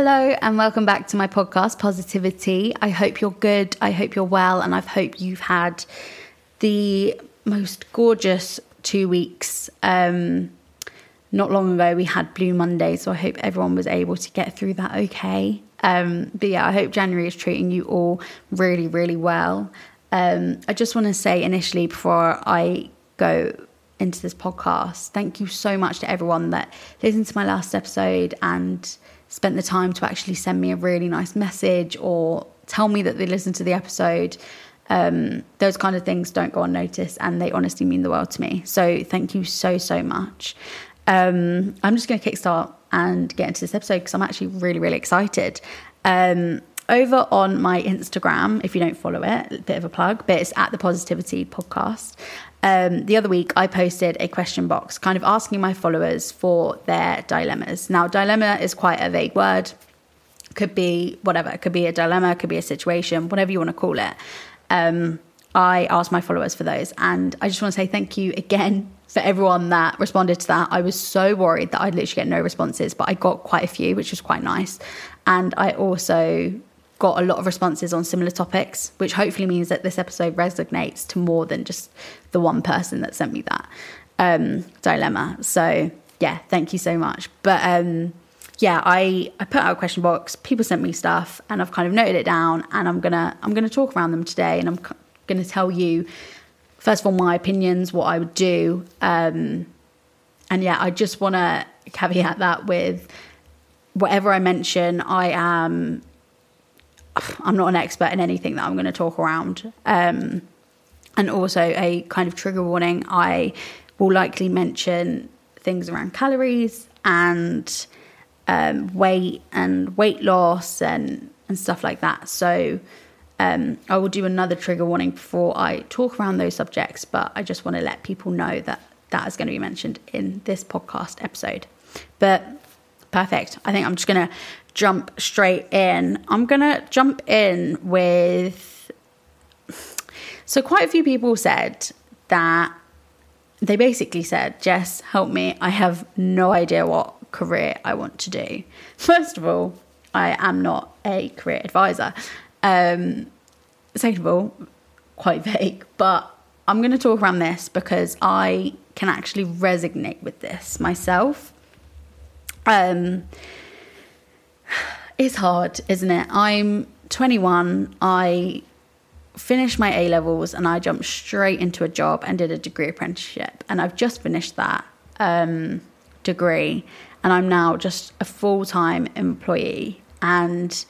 Hello, and welcome back to my podcast, Positivity. I hope you're good. I hope you're well, and I hope you've had the most gorgeous two weeks. Um, not long ago, we had Blue Monday, so I hope everyone was able to get through that okay. Um, but yeah, I hope January is treating you all really, really well. Um, I just want to say initially before I go into this podcast, thank you so much to everyone that listened to my last episode and spent the time to actually send me a really nice message or tell me that they listened to the episode. Um, those kind of things don't go unnoticed and they honestly mean the world to me. So thank you so, so much. Um, I'm just going to kickstart and get into this episode because I'm actually really, really excited. Um, over on my Instagram, if you don't follow it, a bit of a plug, but it's at the Positivity Podcast. Um, the other week, I posted a question box kind of asking my followers for their dilemmas. Now, dilemma is quite a vague word, could be whatever, it could be a dilemma, could be a situation, whatever you want to call it. Um, I asked my followers for those, and I just want to say thank you again for everyone that responded to that. I was so worried that I'd literally get no responses, but I got quite a few, which was quite nice. And I also got a lot of responses on similar topics, which hopefully means that this episode resonates to more than just the one person that sent me that um, dilemma. So yeah, thank you so much. But um, yeah, I, I put out a question box. People sent me stuff, and I've kind of noted it down, and I'm gonna I'm gonna talk around them today, and I'm gonna tell you first of all my opinions, what I would do, um, and yeah, I just want to caveat that with whatever I mention, I am I'm not an expert in anything that I'm going to talk around. Um, and also a kind of trigger warning. I will likely mention things around calories and um, weight and weight loss and and stuff like that. So um, I will do another trigger warning before I talk around those subjects. But I just want to let people know that that is going to be mentioned in this podcast episode. But perfect. I think I'm just going to jump straight in. I'm going to jump in with. So, quite a few people said that they basically said, Jess, help me. I have no idea what career I want to do. First of all, I am not a career advisor. Um, second of all, quite vague, but I'm going to talk around this because I can actually resonate with this myself. Um, it's hard, isn't it? I'm 21. I finished my A levels and I jumped straight into a job and did a degree apprenticeship. And I've just finished that um, degree, and I'm now just a full time employee. And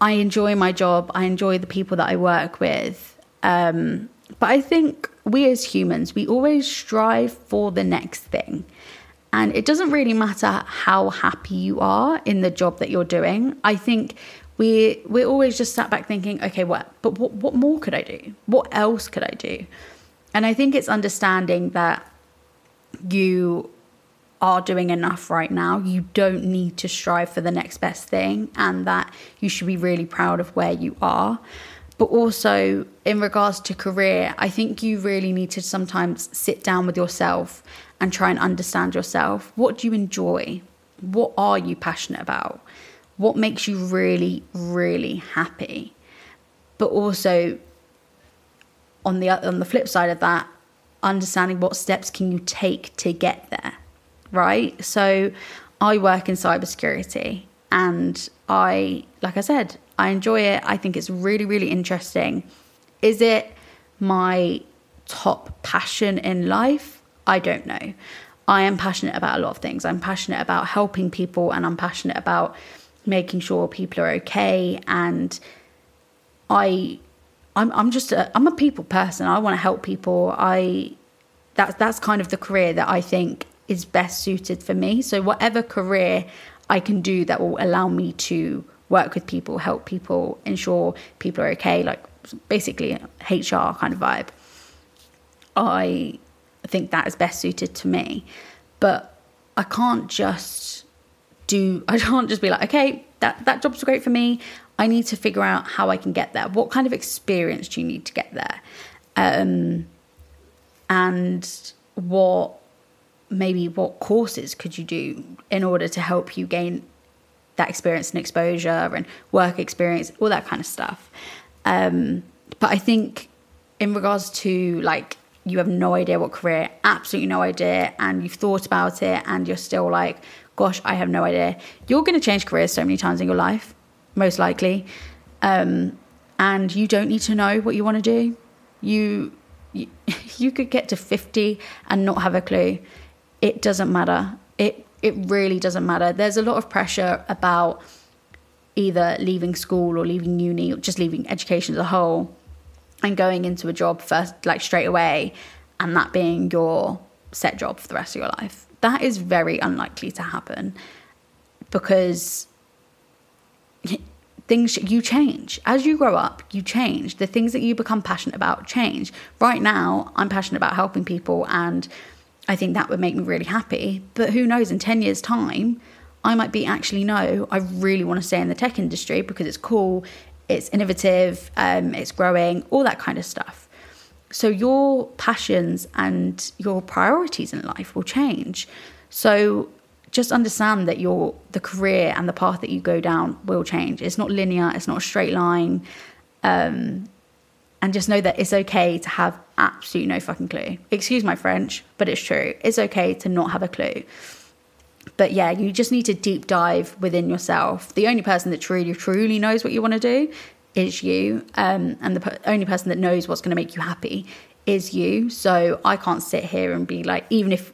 I enjoy my job. I enjoy the people that I work with. Um, but I think we as humans, we always strive for the next thing. And it doesn't really matter how happy you are in the job that you're doing. I think we we're always just sat back thinking, okay, what but what, what more could I do? What else could I do? And I think it's understanding that you are doing enough right now. You don't need to strive for the next best thing, and that you should be really proud of where you are. But also, in regards to career, I think you really need to sometimes sit down with yourself and try and understand yourself. What do you enjoy? What are you passionate about? What makes you really, really happy? But also, on the on the flip side of that, understanding what steps can you take to get there, right? So, I work in cybersecurity, and I, like I said, I enjoy it. I think it's really, really interesting. Is it my top passion in life? I don't know. I am passionate about a lot of things. I'm passionate about helping people and I'm passionate about making sure people are okay and I I'm I'm just a I'm a people person. I want to help people. I that's that's kind of the career that I think is best suited for me. So whatever career I can do that will allow me to work with people, help people, ensure people are okay, like basically HR kind of vibe. I think that is best suited to me. But I can't just do, I can't just be like, okay, that, that job's great for me. I need to figure out how I can get there. What kind of experience do you need to get there? Um, and what maybe what courses could you do in order to help you gain that experience and exposure and work experience, all that kind of stuff. Um, but I think in regards to like you have no idea what career, absolutely no idea, and you've thought about it and you're still like, gosh, I have no idea. You're going to change careers so many times in your life, most likely. Um, and you don't need to know what you want to do. You, you, you could get to 50 and not have a clue. It doesn't matter. It, it really doesn't matter. There's a lot of pressure about either leaving school or leaving uni or just leaving education as a whole and going into a job first, like straight away, and that being your set job for the rest of your life. That is very unlikely to happen because things you change as you grow up you change the things that you become passionate about change right now i'm passionate about helping people and i think that would make me really happy but who knows in 10 years time i might be actually no i really want to stay in the tech industry because it's cool it's innovative, um, it's growing, all that kind of stuff. So your passions and your priorities in life will change. So just understand that your the career and the path that you go down will change. It's not linear. It's not a straight line. Um, and just know that it's okay to have absolutely no fucking clue. Excuse my French, but it's true. It's okay to not have a clue but yeah, you just need to deep dive within yourself. The only person that truly, truly knows what you want to do is you. Um, and the only person that knows what's going to make you happy is you. So I can't sit here and be like, even if,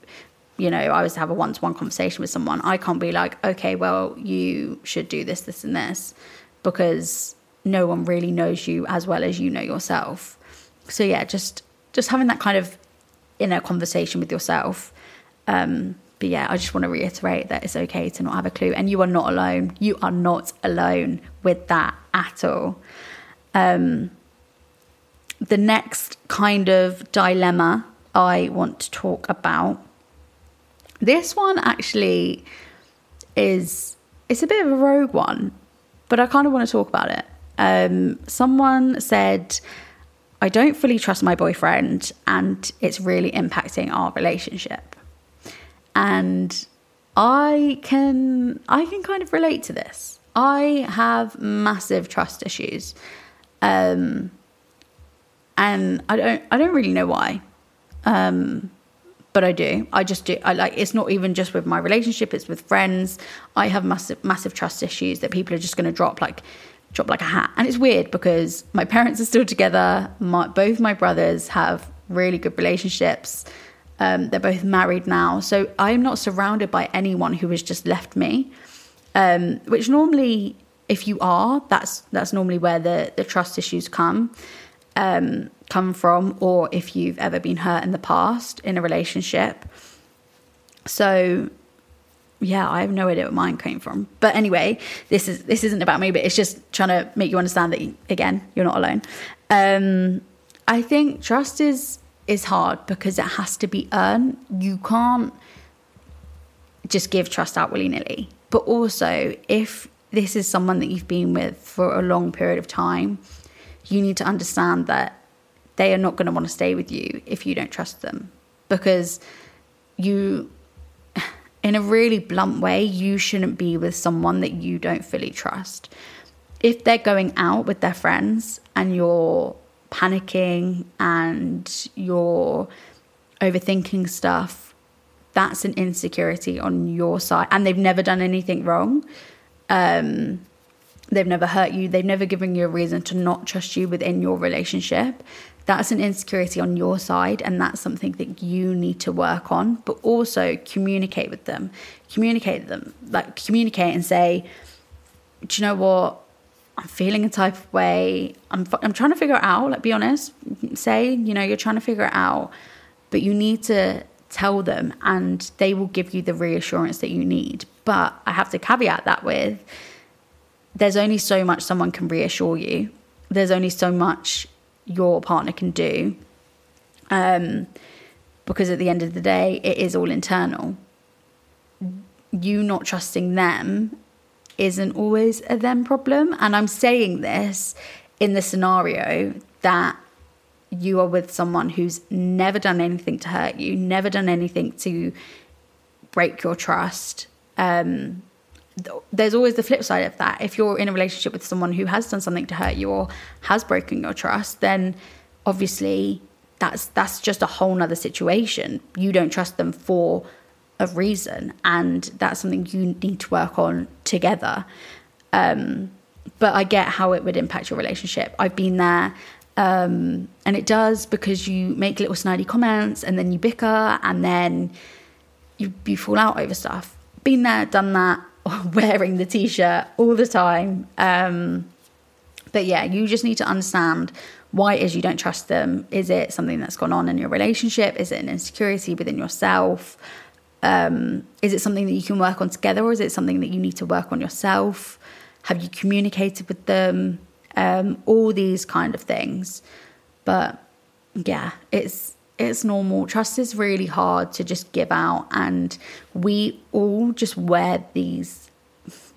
you know, I was to have a one to one conversation with someone, I can't be like, okay, well, you should do this, this, and this, because no one really knows you as well as you know yourself. So yeah, just just having that kind of inner conversation with yourself. Um, but yeah, I just want to reiterate that it's okay to not have a clue, and you are not alone. You are not alone with that at all. Um, the next kind of dilemma I want to talk about. This one actually is it's a bit of a rogue one, but I kind of want to talk about it. Um, someone said, I don't fully trust my boyfriend, and it's really impacting our relationship and I can I can kind of relate to this. I have massive trust issues. Um, and I don't I don't really know why. Um, but I do. I just do. I like it's not even just with my relationship, it's with friends. I have massive massive trust issues that people are just going to drop like drop like a hat. And it's weird because my parents are still together. My both my brothers have really good relationships. Um, they're both married now. So I'm not surrounded by anyone who has just left me. Um, which normally, if you are, that's that's normally where the, the trust issues come um, come from, or if you've ever been hurt in the past in a relationship. So yeah, I have no idea where mine came from. But anyway, this is this isn't about me, but it's just trying to make you understand that again, you're not alone. Um, I think trust is is hard because it has to be earned. You can't just give trust out willy nilly. But also, if this is someone that you've been with for a long period of time, you need to understand that they are not going to want to stay with you if you don't trust them. Because you, in a really blunt way, you shouldn't be with someone that you don't fully trust. If they're going out with their friends and you're panicking and you're overthinking stuff, that's an insecurity on your side. And they've never done anything wrong. Um, they've never hurt you. They've never given you a reason to not trust you within your relationship. That's an insecurity on your side, and that's something that you need to work on. But also communicate with them. Communicate them. Like communicate and say, "Do you know what? I'm feeling a type of way. I'm I'm trying to figure it out. Like, be honest. Say, you know, you're trying to figure it out, but you need to tell them, and they will give you the reassurance that you need. But I have to caveat that with there's only so much someone can reassure you. There's only so much your partner can do. Um, because at the end of the day, it is all internal. You not trusting them isn't always a them problem. And I'm saying this in the scenario that you are with someone who's never done anything to hurt you, never done anything to break your trust, um, there's always the flip side of that. If you're in a relationship with someone who has done something to hurt you or has broken your trust, then obviously that's that's just a whole nother situation. You don't trust them for a reason, and that's something you need to work on together. Um, but I get how it would impact your relationship. I've been there. Um, and it does because you make little snidey comments and then you bicker and then you, you fall out over stuff. Been there, done that, wearing the t shirt all the time. Um, but yeah, you just need to understand why it is you don't trust them. Is it something that's gone on in your relationship? Is it an insecurity within yourself? Um, is it something that you can work on together or is it something that you need to work on yourself? Have you communicated with them? Um, all these kind of things. But yeah, it's it's normal. Trust is really hard to just give out, and we all just wear these.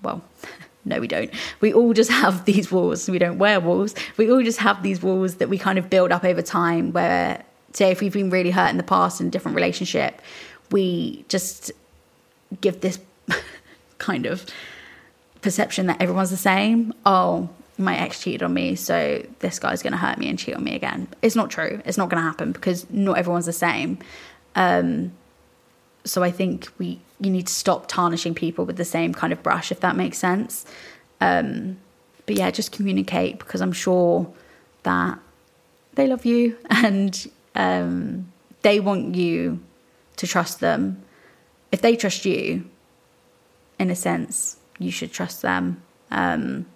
Well, no, we don't. We all just have these walls. We don't wear walls. We all just have these walls that we kind of build up over time. Where, say, if we've been really hurt in the past in a different relationship, we just give this kind of perception that everyone's the same. Oh, my ex cheated on me, so this guy's going to hurt me and cheat on me again. It's not true. It's not going to happen because not everyone's the same. Um, so I think we you need to stop tarnishing people with the same kind of brush, if that makes sense. Um, but yeah, just communicate because I'm sure that they love you and um, they want you to trust them. If they trust you, in a sense, you should trust them. Um,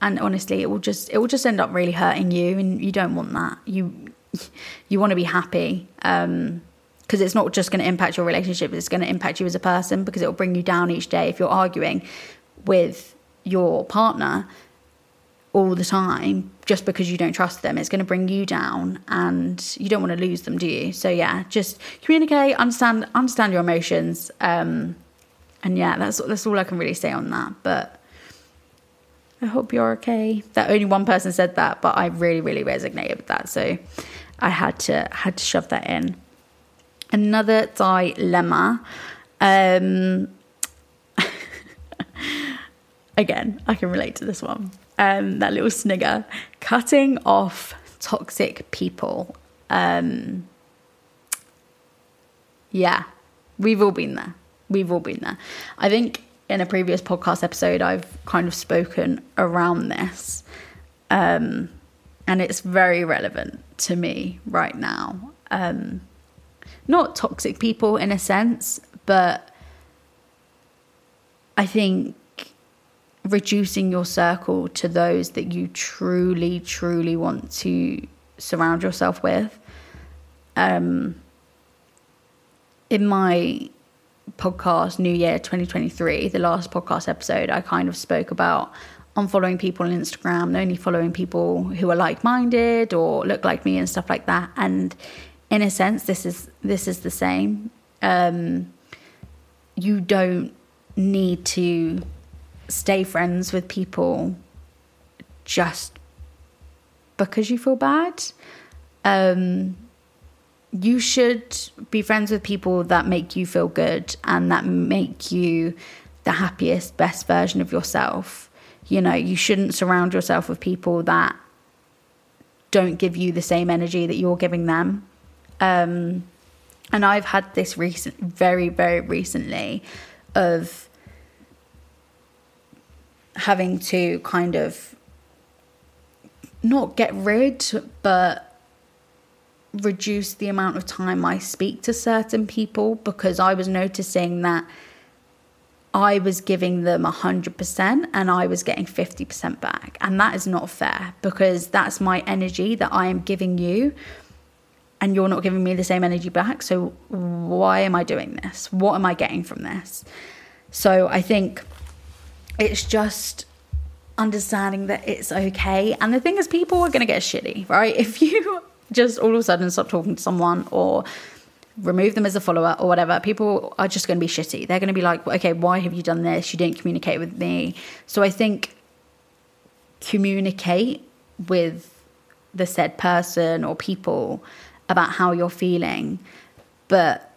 and honestly, it will just it will just end up really hurting you, and you don't want that. You you want to be happy because um, it's not just going to impact your relationship; it's going to impact you as a person because it will bring you down each day if you're arguing with your partner all the time just because you don't trust them it's going to bring you down and you don't want to lose them do you so yeah just communicate understand understand your emotions um, and yeah that's that's all i can really say on that but I hope you're okay. That only one person said that, but I really, really resonated with that. So I had to had to shove that in. Another dilemma. Um, again, I can relate to this one. Um, that little snigger. Cutting off toxic people. Um, yeah, we've all been there. We've all been there. I think in a previous podcast episode, I've kind of spoken around this. Um, and it's very relevant to me right now. Um, not toxic people in a sense, but I think reducing your circle to those that you truly, truly want to surround yourself with. Um, in my podcast, New Year 2023, the last podcast episode, I kind of spoke about unfollowing people on Instagram, and only following people who are like minded or look like me and stuff like that. And in a sense, this is this is the same. Um, you don't need to stay friends with people just because you feel bad. Um, you should be friends with people that make you feel good and that make you the happiest, best version of yourself. You know, you shouldn't surround yourself with people that don't give you the same energy that you're giving them. Um, and I've had this recent, very, very recently, of having to kind of not get rid, but reduce the amount of time I speak to certain people because I was noticing that I was giving them 100% and I was getting 50% back. And that is not fair because that's my energy that I am giving you and you're not giving me the same energy back. So why am I doing this? What am I getting from this? So I think it's just understanding that it's okay. And the thing is, people are going to get shitty, right? If you just all of a sudden stop talking to someone or remove them as a follower or whatever, people are just going to be shitty. They're going to be like, okay, why have you done this? You didn't communicate with me. So I think communicate with the said person or people about how you're feeling. But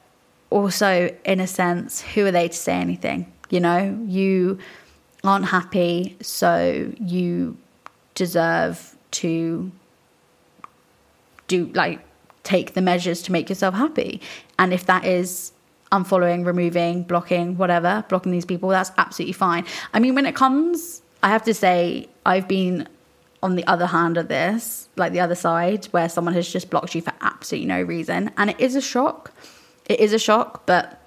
also, in a sense, who are they to say anything? You know, you aren't happy, so you deserve to do like take the measures to make yourself happy. And if that is unfollowing, removing, blocking, whatever, blocking these people, that's absolutely fine. I mean, when it comes, I have to say, I've been on the other hand of this, like the other side, where someone has just blocked you for absolutely no reason. And it is a shock. It is a shock, but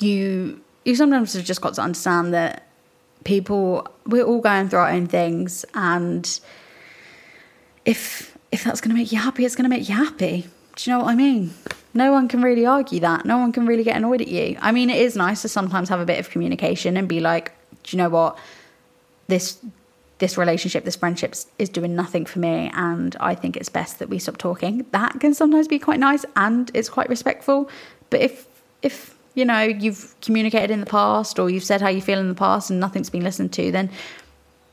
you you sometimes have just got to understand that people we're all going through our own things and if if that's going to make you happy it's going to make you happy. Do you know what i mean? No one can really argue that. No one can really get annoyed at you. I mean it is nice to sometimes have a bit of communication and be like do you know what? This this relationship this friendship is doing nothing for me and i think it's best that we stop talking. That can sometimes be quite nice and it's quite respectful but if if you know, you've communicated in the past or you've said how you feel in the past and nothing's been listened to, then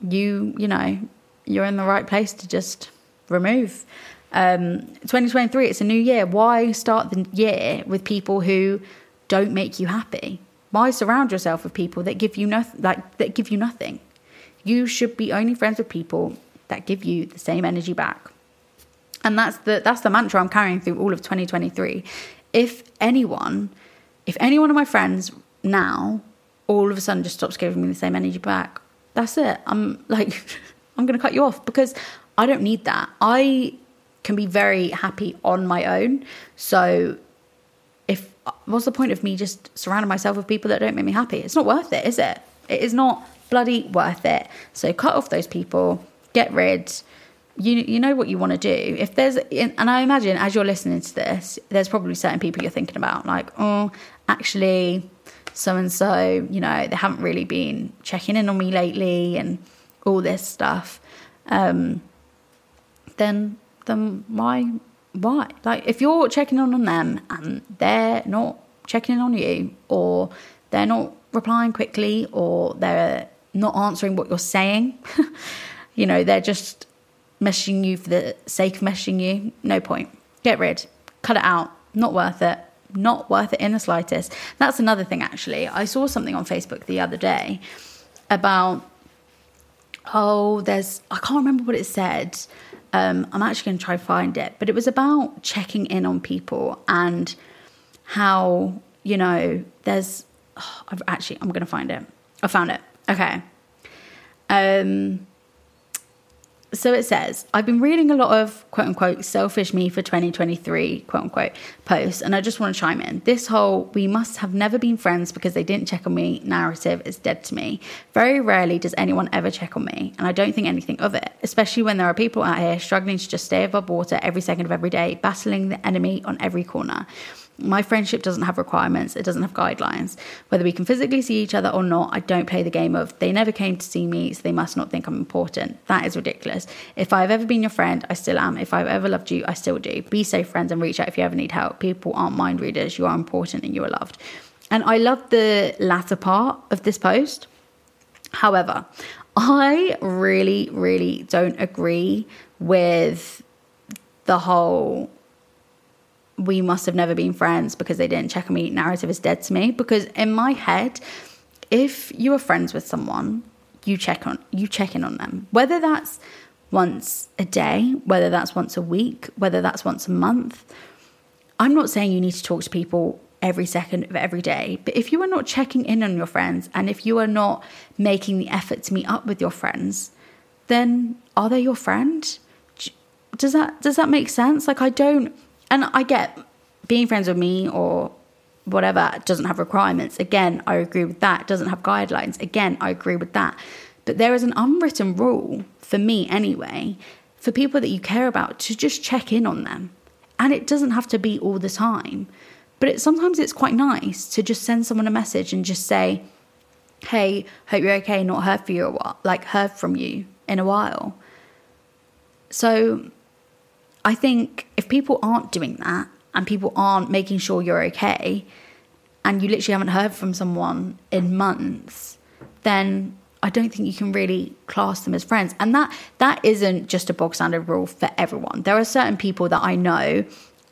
you, you know, you're in the right place to just remove. Um, 2023, it's a new year. Why start the year with people who don't make you happy? Why surround yourself with people that give you nothing, like that give you nothing? You should be only friends with people that give you the same energy back. And that's the that's the mantra I'm carrying through all of 2023. If anyone if any one of my friends now all of a sudden just stops giving me the same energy back, that's it. I'm like, I'm going to cut you off because I don't need that. I can be very happy on my own. So, if what's the point of me just surrounding myself with people that don't make me happy? It's not worth it, is it? It is not bloody worth it. So, cut off those people, get rid you you know what you want to do. If there's and I imagine as you're listening to this, there's probably certain people you're thinking about, like, oh, actually, so and so, you know, they haven't really been checking in on me lately, and all this stuff. Um, then then why why like if you're checking in on them and they're not checking in on you, or they're not replying quickly, or they're not answering what you're saying, you know, they're just messaging you for the sake of messaging you, no point. Get rid, cut it out, not worth it, not worth it in the slightest. That's another thing, actually. I saw something on Facebook the other day about, oh, there's, I can't remember what it said. Um, I'm actually going to try find it, but it was about checking in on people and how, you know, there's, oh, I've actually, I'm going to find it. I found it. Okay. Um, so it says, I've been reading a lot of quote unquote selfish me for 2023 quote unquote posts, and I just want to chime in. This whole we must have never been friends because they didn't check on me narrative is dead to me. Very rarely does anyone ever check on me, and I don't think anything of it, especially when there are people out here struggling to just stay above water every second of every day, battling the enemy on every corner. My friendship doesn't have requirements, it doesn't have guidelines. Whether we can physically see each other or not, I don't play the game of they never came to see me, so they must not think I'm important. That is ridiculous. If I've ever been your friend, I still am. If I've ever loved you, I still do. Be safe, friends, and reach out if you ever need help. People aren't mind readers, you are important and you are loved. And I love the latter part of this post. However, I really, really don't agree with the whole we must have never been friends because they didn't check on me. Narrative is dead to me. Because in my head if you are friends with someone you check on you check in on them. Whether that's once a day whether that's once a week whether that's once a month. I'm not saying you need to talk to people every second of every day but if you are not checking in on your friends and if you are not making the effort to meet up with your friends then are they your friend? Does that does that make sense? Like i don't and I get being friends with me or whatever doesn't have requirements. Again, I agree with that. Doesn't have guidelines. Again, I agree with that. But there is an unwritten rule, for me anyway, for people that you care about to just check in on them. And it doesn't have to be all the time. But it, sometimes it's quite nice to just send someone a message and just say, hey, hope you're okay, not heard from you like heard from you in a while. So I think if people aren't doing that and people aren't making sure you're okay and you literally haven't heard from someone in months, then I don't think you can really class them as friends. And that that isn't just a bog standard rule for everyone. There are certain people that I know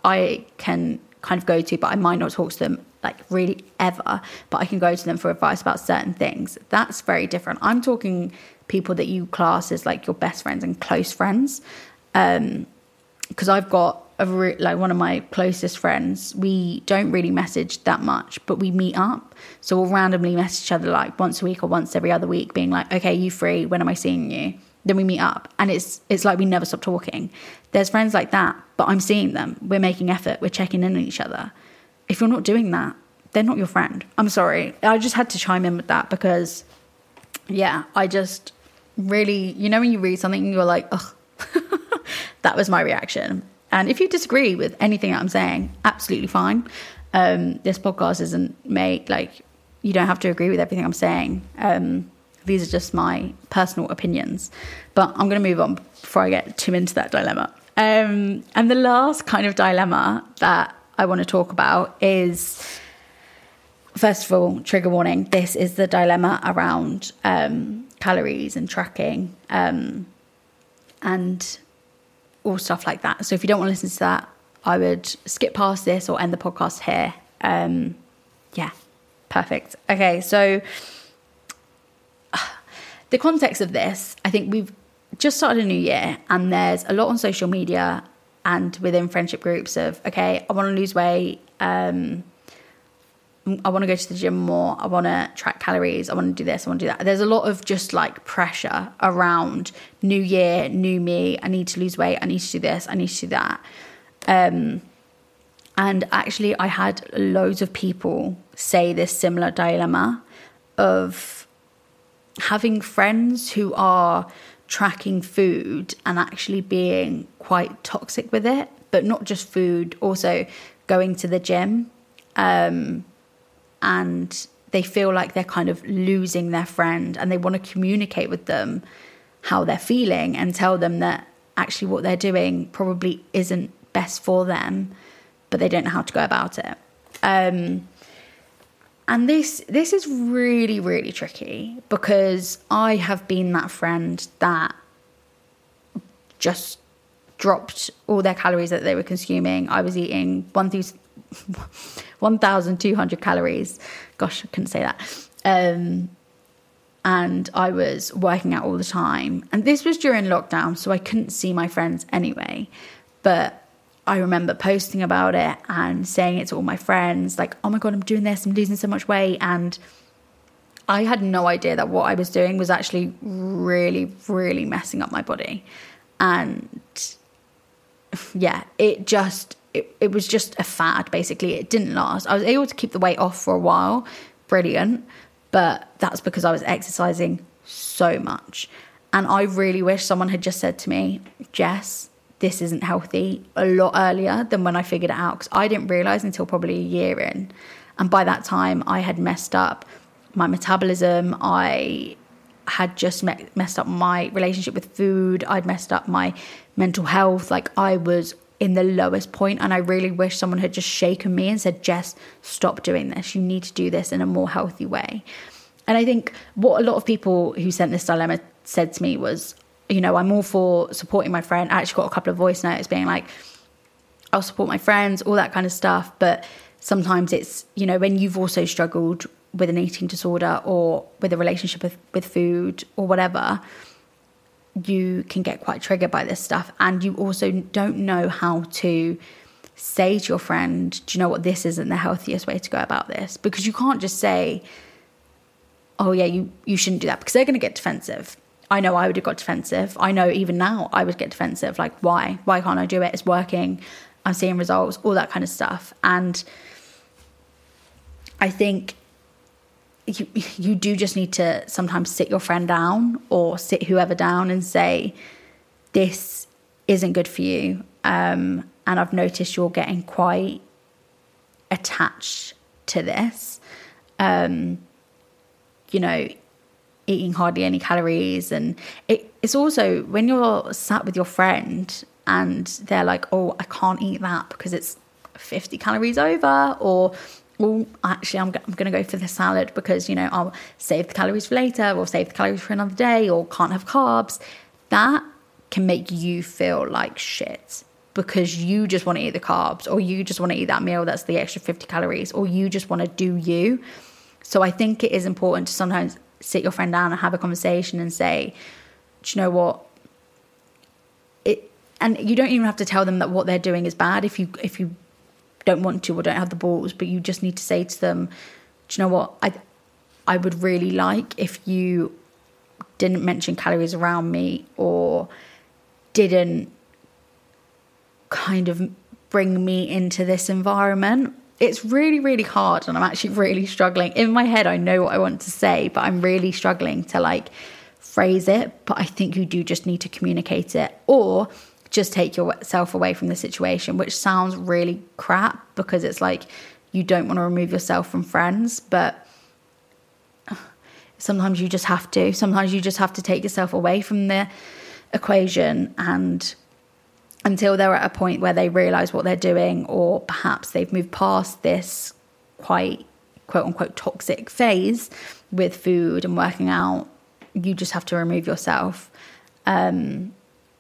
I can kind of go to, but I might not talk to them like really ever, but I can go to them for advice about certain things. That's very different. I'm talking people that you class as like your best friends and close friends. Um, because I've got a re- like one of my closest friends. We don't really message that much, but we meet up. So we'll randomly message each other like once a week or once every other week, being like, "Okay, you free? When am I seeing you?" Then we meet up, and it's it's like we never stop talking. There's friends like that, but I'm seeing them. We're making effort. We're checking in on each other. If you're not doing that, they're not your friend. I'm sorry. I just had to chime in with that because, yeah, I just really, you know, when you read something you're like, ugh, that was my reaction. And if you disagree with anything I'm saying, absolutely fine. Um, this podcast isn't made like you don't have to agree with everything I'm saying. Um, these are just my personal opinions. But I'm going to move on before I get too into that dilemma. Um, and the last kind of dilemma that I want to talk about is first of all, trigger warning this is the dilemma around um, calories and tracking um, and all stuff like that. So if you don't want to listen to that, I would skip past this or end the podcast here. Um, yeah, perfect. Okay, so the context of this, I think we've just started a new year and there's a lot on social media and within friendship groups of, okay, I want to lose weight. Um, I want to go to the gym more. I want to track calories. I want to do this. I want to do that. There's a lot of just like pressure around new year, new me. I need to lose weight. I need to do this. I need to do that. Um, and actually, I had loads of people say this similar dilemma of having friends who are tracking food and actually being quite toxic with it, but not just food, also going to the gym. Um, and they feel like they're kind of losing their friend and they want to communicate with them how they're feeling and tell them that actually what they're doing probably isn't best for them, but they don't know how to go about it. Um, and this this is really really tricky because I have been that friend that just dropped all their calories that they were consuming. I was eating one 1,200 calories. Gosh, I couldn't say that. Um, and I was working out all the time. And this was during lockdown, so I couldn't see my friends anyway. But I remember posting about it and saying it to all my friends, like, oh my God, I'm doing this, I'm losing so much weight. And I had no idea that what I was doing was actually really, really messing up my body. And yeah, it just it, it was just a fad basically. It didn't last. I was able to keep the weight off for a while, brilliant, but that's because I was exercising so much. And I really wish someone had just said to me, Jess, this isn't healthy a lot earlier than when I figured it out because I didn't realize until probably a year in. And by that time, I had messed up my metabolism. I had just me- messed up my relationship with food. I'd messed up my mental health. Like I was in the lowest point and I really wish someone had just shaken me and said, Jess, stop doing this. You need to do this in a more healthy way. And I think what a lot of people who sent this dilemma said to me was, you know, I'm all for supporting my friend. I actually got a couple of voice notes being like, I'll support my friends, all that kind of stuff. But sometimes it's, you know, when you've also struggled with an eating disorder or with a relationship with, with food or whatever, you can get quite triggered by this stuff. And you also don't know how to say to your friend, do you know what, this isn't the healthiest way to go about this? Because you can't just say, oh, yeah, you, you shouldn't do that because they're going to get defensive. I know I would have got defensive. I know even now I would get defensive. Like, why? Why can't I do it? It's working. I'm seeing results, all that kind of stuff. And I think you you do just need to sometimes sit your friend down or sit whoever down and say this isn't good for you. Um, and i've noticed you're getting quite attached to this. Um, you know eating hardly any calories and it, it's also when you're sat with your friend and they're like oh i can't eat that because it's 50 calories over or well, actually, I'm, I'm going to go for the salad because, you know, I'll save the calories for later or save the calories for another day or can't have carbs. That can make you feel like shit. because you just want to eat the carbs or you just want to eat that meal that's the extra 50 calories or you just want to do you. So I think it is important to sometimes sit your friend down and have a conversation and say, do you know what? It and you don't even have to tell them that what they're doing is bad if you if you don't want to or don't have the balls, but you just need to say to them, do you know what? I I would really like if you didn't mention calories around me or didn't kind of bring me into this environment. It's really, really hard, and I'm actually really struggling. In my head, I know what I want to say, but I'm really struggling to like phrase it. But I think you do just need to communicate it or just take yourself away from the situation, which sounds really crap because it's like you don't want to remove yourself from friends, but sometimes you just have to. Sometimes you just have to take yourself away from the equation and until they're at a point where they realize what they're doing, or perhaps they've moved past this quite quote unquote toxic phase with food and working out, you just have to remove yourself. Um,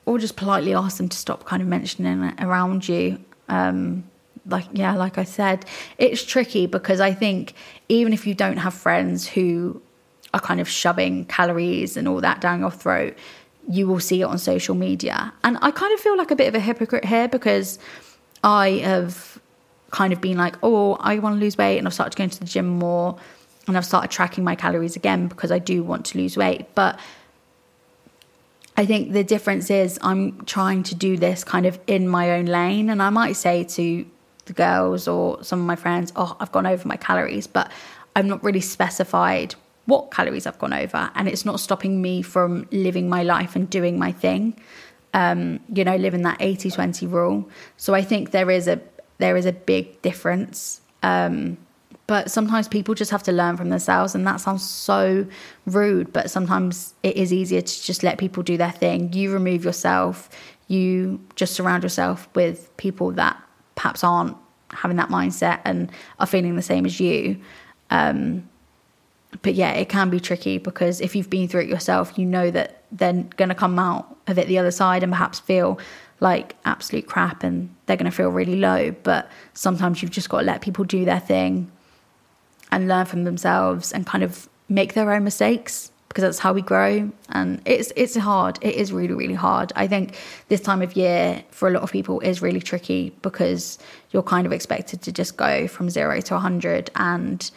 or just politely ask them to stop kind of mentioning it around you. Um, like, yeah, like I said, it's tricky because I think even if you don't have friends who are kind of shoving calories and all that down your throat, you will see it on social media. And I kind of feel like a bit of a hypocrite here because I have kind of been like, oh, I want to lose weight, and I've started going to the gym more, and I've started tracking my calories again because I do want to lose weight. But I think the difference is I'm trying to do this kind of in my own lane, and I might say to the girls or some of my friends, oh, I've gone over my calories, but I'm not really specified what calories I've gone over, and it's not stopping me from living my life and doing my thing. Um, you know, living that 80-20 rule. So I think there is a there is a big difference. Um, but sometimes people just have to learn from themselves, and that sounds so rude. But sometimes it is easier to just let people do their thing. You remove yourself. You just surround yourself with people that perhaps aren't having that mindset and are feeling the same as you. Um, but yeah, it can be tricky because if you've been through it yourself, you know that they're going to come out of it the other side and perhaps feel like absolute crap and they're going to feel really low. But sometimes you've just got to let people do their thing and learn from themselves and kind of make their own mistakes because that's how we grow. And it's it's hard. It is really really hard. I think this time of year for a lot of people is really tricky because you're kind of expected to just go from 0 to 100 and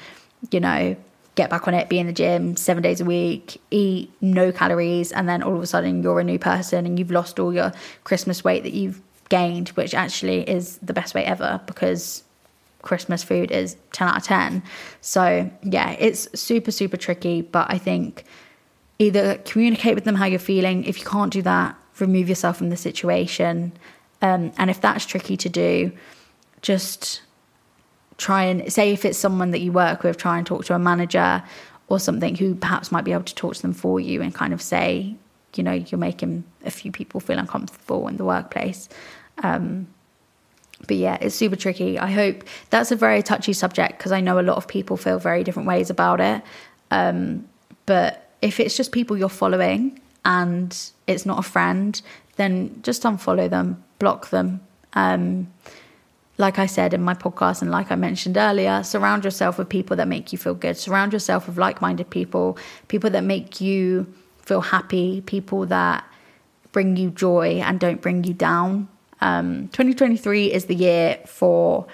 you know get back on it, be in the gym seven days a week, eat no calories, and then all of a sudden you're a new person and you've lost all your Christmas weight that you've gained, which actually is the best way ever because Christmas food is 10 out of 10. So, yeah, it's super, super tricky. But I think either communicate with them how you're feeling. If you can't do that, remove yourself from the situation. Um, and if that's tricky to do, just try and say if it's someone that you work with, try and talk to a manager or something who perhaps might be able to talk to them for you and kind of say, you know, you're making a few people feel uncomfortable in the workplace. Um, but yeah, it's super tricky. I hope that's a very touchy subject because I know a lot of people feel very different ways about it. Um, but if it's just people you're following and it's not a friend, then just unfollow them, block them. Um, like I said in my podcast and like I mentioned earlier, surround yourself with people that make you feel good. Surround yourself with like minded people, people that make you feel happy, people that bring you joy and don't bring you down. Um, 2023 is the year for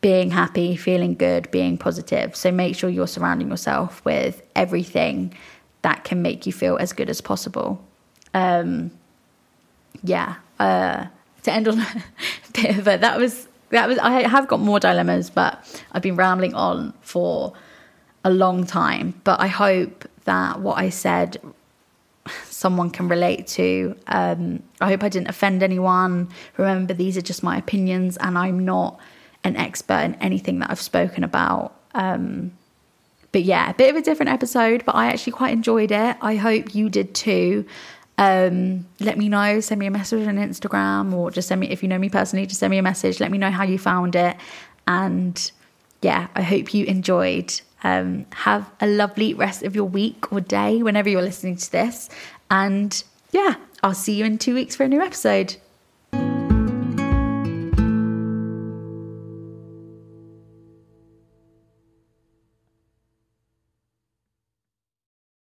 being happy, feeling good, being positive. So make sure you're surrounding yourself with everything that can make you feel as good as possible. Um, yeah. Uh, to end on a bit of a, that was that was I have got more dilemmas, but I've been rambling on for a long time. But I hope that what I said someone can relate to. Um, I hope I didn't offend anyone. Remember, these are just my opinions, and I'm not an expert in anything that I've spoken about. Um, but yeah, a bit of a different episode, but I actually quite enjoyed it. I hope you did too. Um, let me know, send me a message on Instagram or just send me, if you know me personally, just send me a message. Let me know how you found it. And yeah, I hope you enjoyed. Um, have a lovely rest of your week or day whenever you're listening to this. And yeah, I'll see you in two weeks for a new episode.